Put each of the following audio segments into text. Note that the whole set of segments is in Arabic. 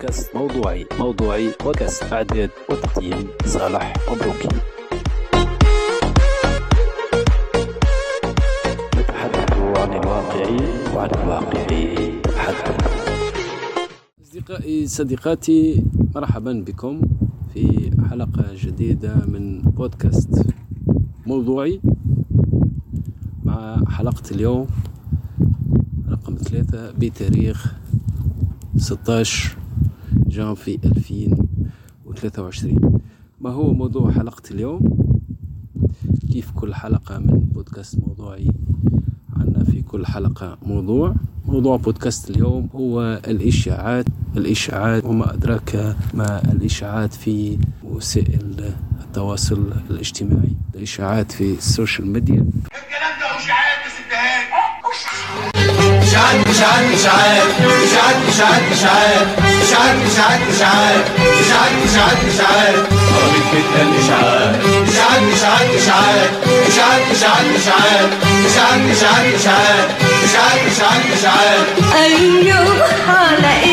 بودكاست موضوعي موضوعي بودكاست إعداد وتقديم صالح مبروكي نتحدث عن الواقع وعن الواقع. حدث أصدقائي صديقاتي مرحبا بكم في حلقة جديدة من بودكاست موضوعي. مع حلقة اليوم رقم ثلاثة بتاريخ 16 جانفي 2023 ما هو موضوع حلقة اليوم؟ كيف كل حلقة من بودكاست موضوعي؟ عنا في كل حلقة موضوع. موضوع بودكاست اليوم هو الإشاعات. الإشاعات وما أدراك ما الإشاعات في وسائل التواصل الاجتماعي. الإشاعات في ال social media. الكلام ده اشاعات اشاعات اشاعات اشاعات اشاعات اشاعات اشاعات اشاعات اشاعات اشاعات اشاعات اشاعات قربت جدا الاشاعات اشاعات اشاعات اشاعات اشاعات اشاعات اشاعات اشاعات اشاعات اشاعات اشاعات اشاعات اشاعات أيوه على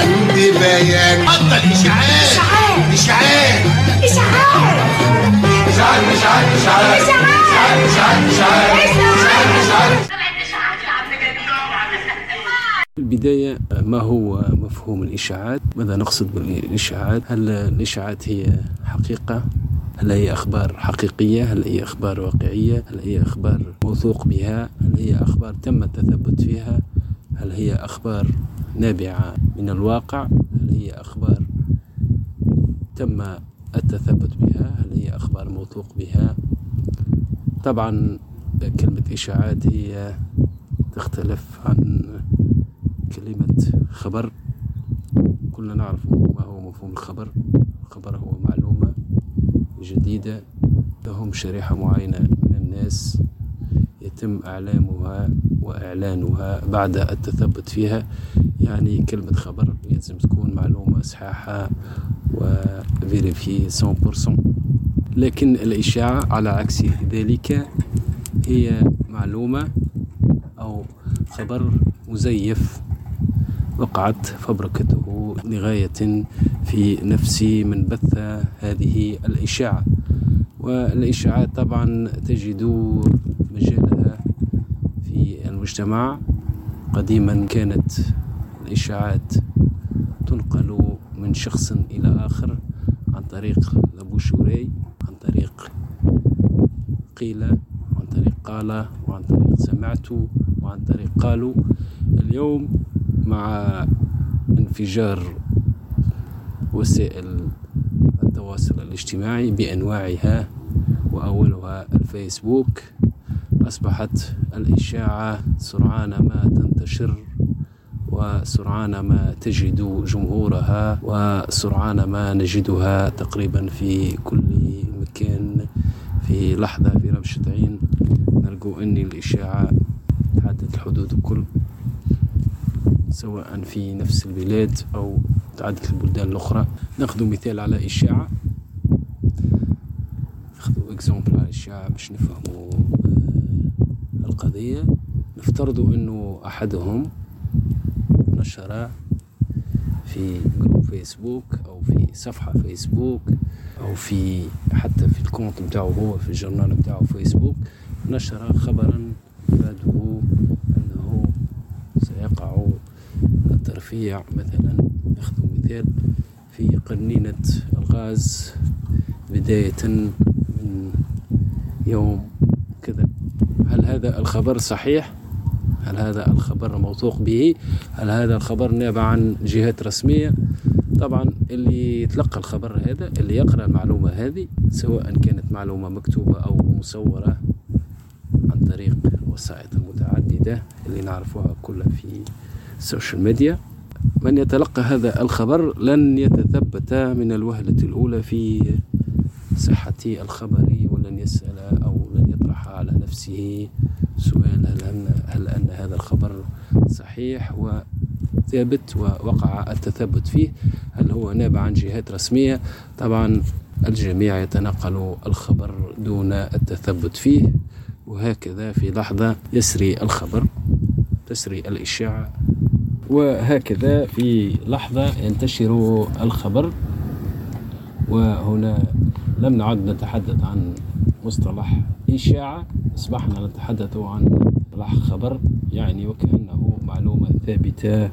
عندي بيان إشاعات. اشاعات إشاعات اشاعات اشاعات اشاعات اشاعات اشاعات اشاعات اشاعات في البداية ما هو مفهوم الإشاعات؟ ماذا نقصد بالإشاعات؟ هل الإشاعات هي حقيقة؟ هل هي أخبار حقيقية؟ هل هي أخبار واقعية؟ هل هي أخبار موثوق بها؟ هل هي أخبار تم التثبت فيها؟ هل هي أخبار نابعة من الواقع هل هي أخبار تم التثبت بها؟ هل هي أخبار موثوق بها؟ طبعا كلمة إشاعات هي تختلف عن كلمة خبر. كلنا نعرف ما هو مفهوم الخبر. الخبر هو معلومة جديدة لهم شريحة معينة من الناس. يتم إعلامها وإعلانها بعد التثبت فيها. يعني كلمة خبر لازم تكون معلومة صحيحة وفيريفي 100% لكن الإشاعة على عكس ذلك هي معلومة أو خبر مزيف وقعت فبركته لغاية في نفس من بث هذه الإشاعة. والإشاعات طبعا تجد مجالها في المجتمع. قديما كانت الإشاعات تنقل من شخص إلى آخر عن طريق لابوشوري عن طريق قيل عن طريق قال وعن طريق سمعت وعن طريق قالوا. اليوم مع انفجار وسائل التواصل الاجتماعي بأنواعها وأولها الفيسبوك أصبحت الإشاعة سرعان ما تنتشر وسرعان ما تجد جمهورها وسرعان ما نجدها تقريبا في كل مكان في لحظة في رمشة عين نلقوا أن الإشاعة تعدت الحدود الكل سواء في نفس البلاد أو تعدت البلدان الأخرى. ناخذ مثال على إشاعة. ناخذ exemple على إشاعة باش نفهموا آه، القضية. نفترض أنه أحدهم نشر في groupe فيسبوك أو في صفحة فيسبوك أو في حتى في ال compte متاعه هو في ال journal متاعه فيسبوك نشر خبرا يفاده أنه سيقع الترفيع مثلا ناخذ مثال في قنينة الغاز بداية من يوم كذا هل هذا الخبر صحيح؟ هل هذا الخبر موثوق به؟ هل هذا الخبر نابع عن جهات رسمية؟ طبعا اللي يتلقى الخبر هذا اللي يقرأ المعلومة هذه سواء كانت معلومة مكتوبة أو مصورة عن طريق وسائط المتعددة اللي نعرفوها كلها في السوشيال ميديا من يتلقى هذا الخبر لن يتثبت من الوهلة الأولى في صحة الخبر ولن يسأل أو لن يطرح على نفسه سؤال هل أن, هل أن هذا الخبر صحيح ثابت ووقع التثبت فيه؟ هل هو نابع عن جهات رسمية؟ طبعا الجميع يتنقل الخبر دون التثبت فيه وهكذا في لحظة يسري الخبر تسري الإشاعة وهكذا في لحظة ينتشر الخبر وهنا لم نعد نتحدث عن مصطلح إشاعة. أصبحنا نتحدث عن خبر يعني وكأنه معلومة ثابتة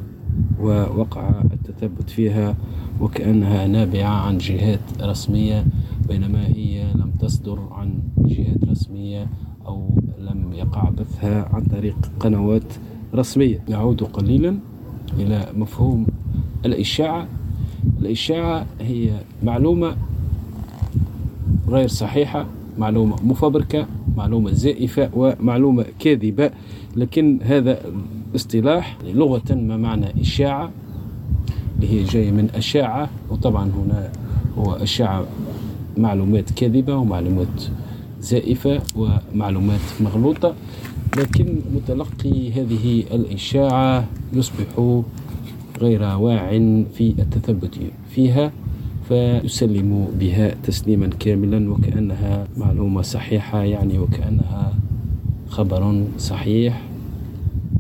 ووقع التثبت فيها وكأنها نابعة عن جهات رسمية بينما هي لم تصدر عن جهات رسمية أو لم يقع بثها عن طريق قنوات رسمية. نعود قليلا إلى مفهوم الإشاعة. الإشاعة هي معلومة غير صحيحة معلومة مفبركة معلومة زائفة ومعلومة كاذبة. لكن هذا الاصطلاح لغة ما معنى إشاعة اللي هي جاية من أشاعة. وطبعا هنا هو أشاعة معلومات كاذبة ومعلومات زائفة ومعلومات مغلوطة. لكن متلقي هذه الإشاعة يصبح غير واع في التثبت فيها. فيسلم بها تسليما كاملا وكأنها معلومة صحيحة يعني وكأنها خبر صحيح.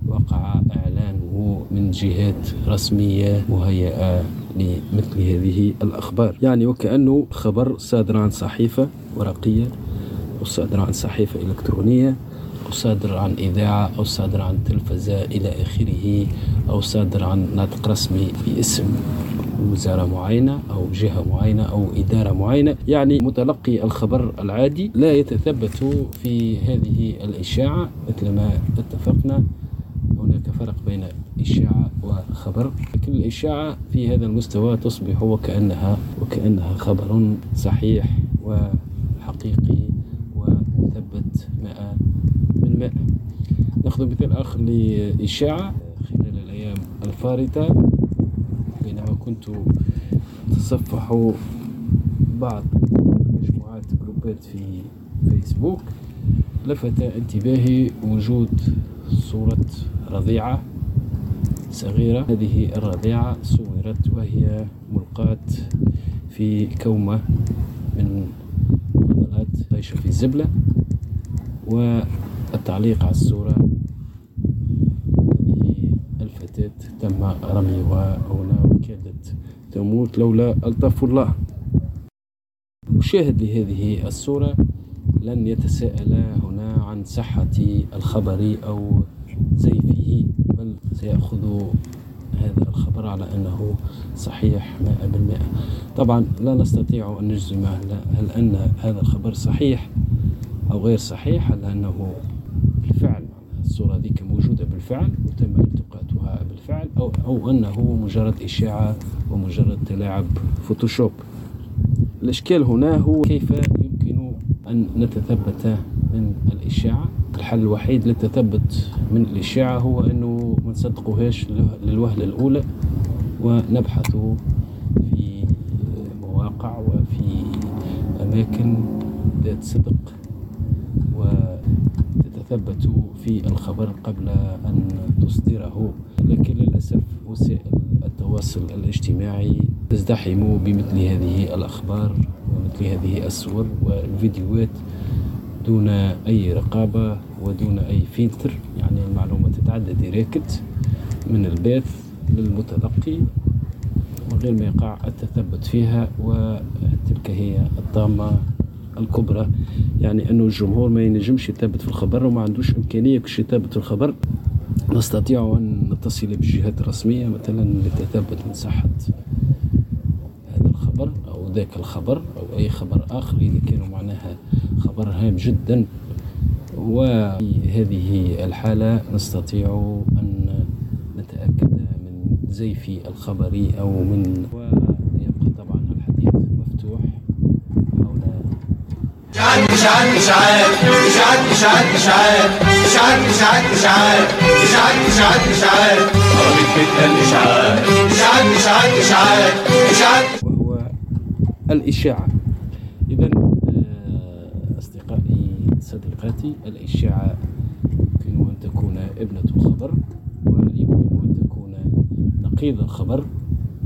وقع إعلانه من جهات رسمية مهيئة لمثل هذه الأخبار. يعني وكأنه خبر صادر عن صحيفة ورقية أو صادر عن صحيفة إلكترونية أو صادر عن إذاعة أو صادر عن تلفزة إلى آخره أو صادر عن ناطق رسمي باسم وزارة معينة أو جهة معينة أو إدارة معينة. يعني متلقي الخبر العادي لا يتثبت في هذه الإشاعة. مثل ما اتفقنا هناك فرق بين إشاعة وخبر. لكن الإشاعة في هذا المستوى تصبح وكأنها وكأنها خبر صحيح وحقيقي ومثبت مئة بالمئة نأخذ مثال آخر لإشاعة. خلال الأيام الفارطة كنت أتصفح بعض مجموعات جروبات في فيسبوك لفت انتباهي وجود صورة رضيعة صغيرة. هذه الرضيعة صورت وهي ملقاة في كومة من فضلات عايشة في الزبلة والتعليق على الصورة هذه الفتاة تم رميها هنا وكادت تموت لولا ألطف الله. المشاهد لهذه الصورة لن يتساءل هنا عن صحة الخبر أو زيفه بل سيأخذ هذا الخبر على أنه صحيح مائة بالمائة. طبعا لا نستطيع أن نجزم هل أن هذا الخبر صحيح أو غير صحيح هل أنه بالفعل الصورة ذيك موجودة بالفعل وتم بالفعل أو, أو أنه مجرد إشاعة ومجرد تلاعب فوتوشوب. الإشكال هنا هو كيف يمكن أن نتثبت من الإشاعة؟ الحل الوحيد للتثبت من الإشاعة هو أنه ما نصدقوهاش للوهلة الأولى ونبحث في مواقع وفي أماكن ذات صدق وتتثبت في الخبر قبل أن تصدره. لكن للأسف وسائل التواصل الاجتماعي تزدحم بمثل هذه الأخبار ومثل هذه الصور والفيديوهات دون أي رقابة ودون أي فلتر. يعني المعلومة تتعدى direct من الباث للمتلقي من غير ما يقع التثبت فيها وتلك هي الطامة الكبرى. يعني أنه الجمهور ما ينجمش يثبت في الخبر وما عندوش إمكانية كش يثبت في الخبر. نستطيع أن نتصل بالجهات الرسمية مثلا للتثبت من صحة هذا الخبر أو ذاك الخبر أو أي خبر آخر إذا كانوا معناها خبر هام جدا. وفي هذه الحالة نستطيع أن نتأكد من زيف الخبر أو من إشاعات إشاعات إشاعات إشاعات إشاعات إشاعات إشاعات إشاعات إشاعات إشاعات إشاعات عربية بيتنا إشاعات إشاعات وهو الإشاعة إذا أصدقائي صديقاتي الإشاعة يمكن أن تكون ابنة الخبر ويمكن أن تكون نقيض الخبر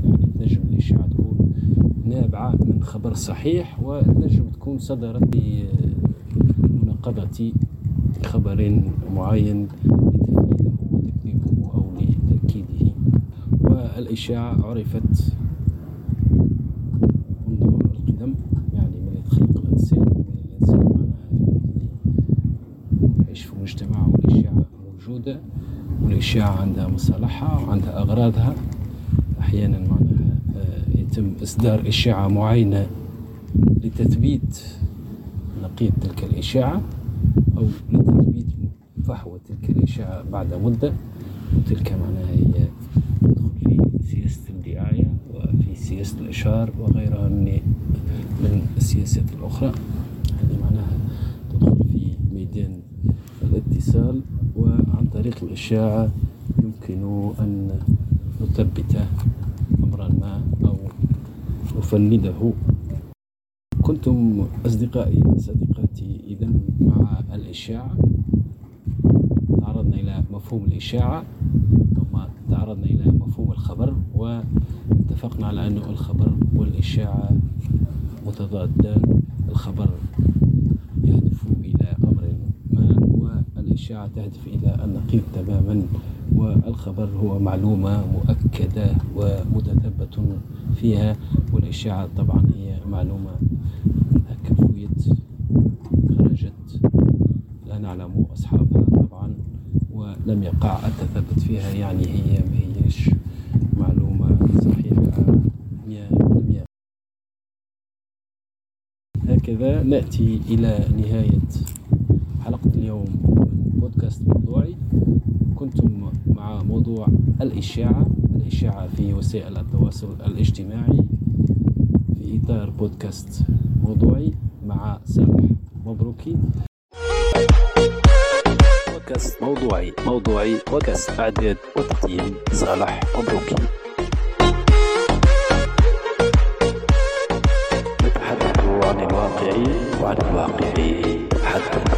يعني تنجم الإشاعة تكون نابعة من خبر صحيح وتنجم تكون صدرت بمناقضة خبر معين لتفنيده وتكذيبه أو لتأكيده. والإشاعة عرفت منذ القدم يعني من الإنسان الإنسان يعيش في مجتمع والإشاعة موجودة والإشاعة عندها مصالحها وعندها أغراضها أحيانا معناها يتم إصدار إشاعة معينة لتثبيت نقيض تلك الإشاعة أو لتثبيت فحوى تلك الإشاعة بعد مدة. وتلك معناها هي تدخل في سياسة الدعاية وفي سياسة الإشهار وغيرها من من السياسات الأخرى. هذه معناها تدخل في ميدان الاتصال وعن طريق الإشاعة يمكن أن نثبت أمرا ما أو نفنده كنتم أصدقائي صديقاتي. إذا مع الإشاعة تعرضنا إلى مفهوم الإشاعة. ثم تعرضنا إلى مفهوم الخبر واتفقنا على أن الخبر والإشاعة متضادان. الخبر يهدف إلى أمر ما والإشاعة تهدف إلى النقيض تماما والخبر هو معلومة مؤكدة ومتثبت فيها. والإشاعة طبعا هي معلومة كفويت خرجت لا نعلم أصحابها طبعا ولم يقع التثبت فيها يعني هي ما هيش معلومة صحيحة مية بالمية. هكذا نأتي إلى نهاية حلقة اليوم من بودكاست موضوعي. كنتم مع موضوع الإشاعة الإشاعة في وسائل التواصل الاجتماعي. إطار بودكاست موضوعي مع صالح مبروكي. بودكاست موضوعي موضوعي بودكاست. إعداد وتقديم صالح مبروكي. نتحدث عن الواقع وعن الواقع. نتحدث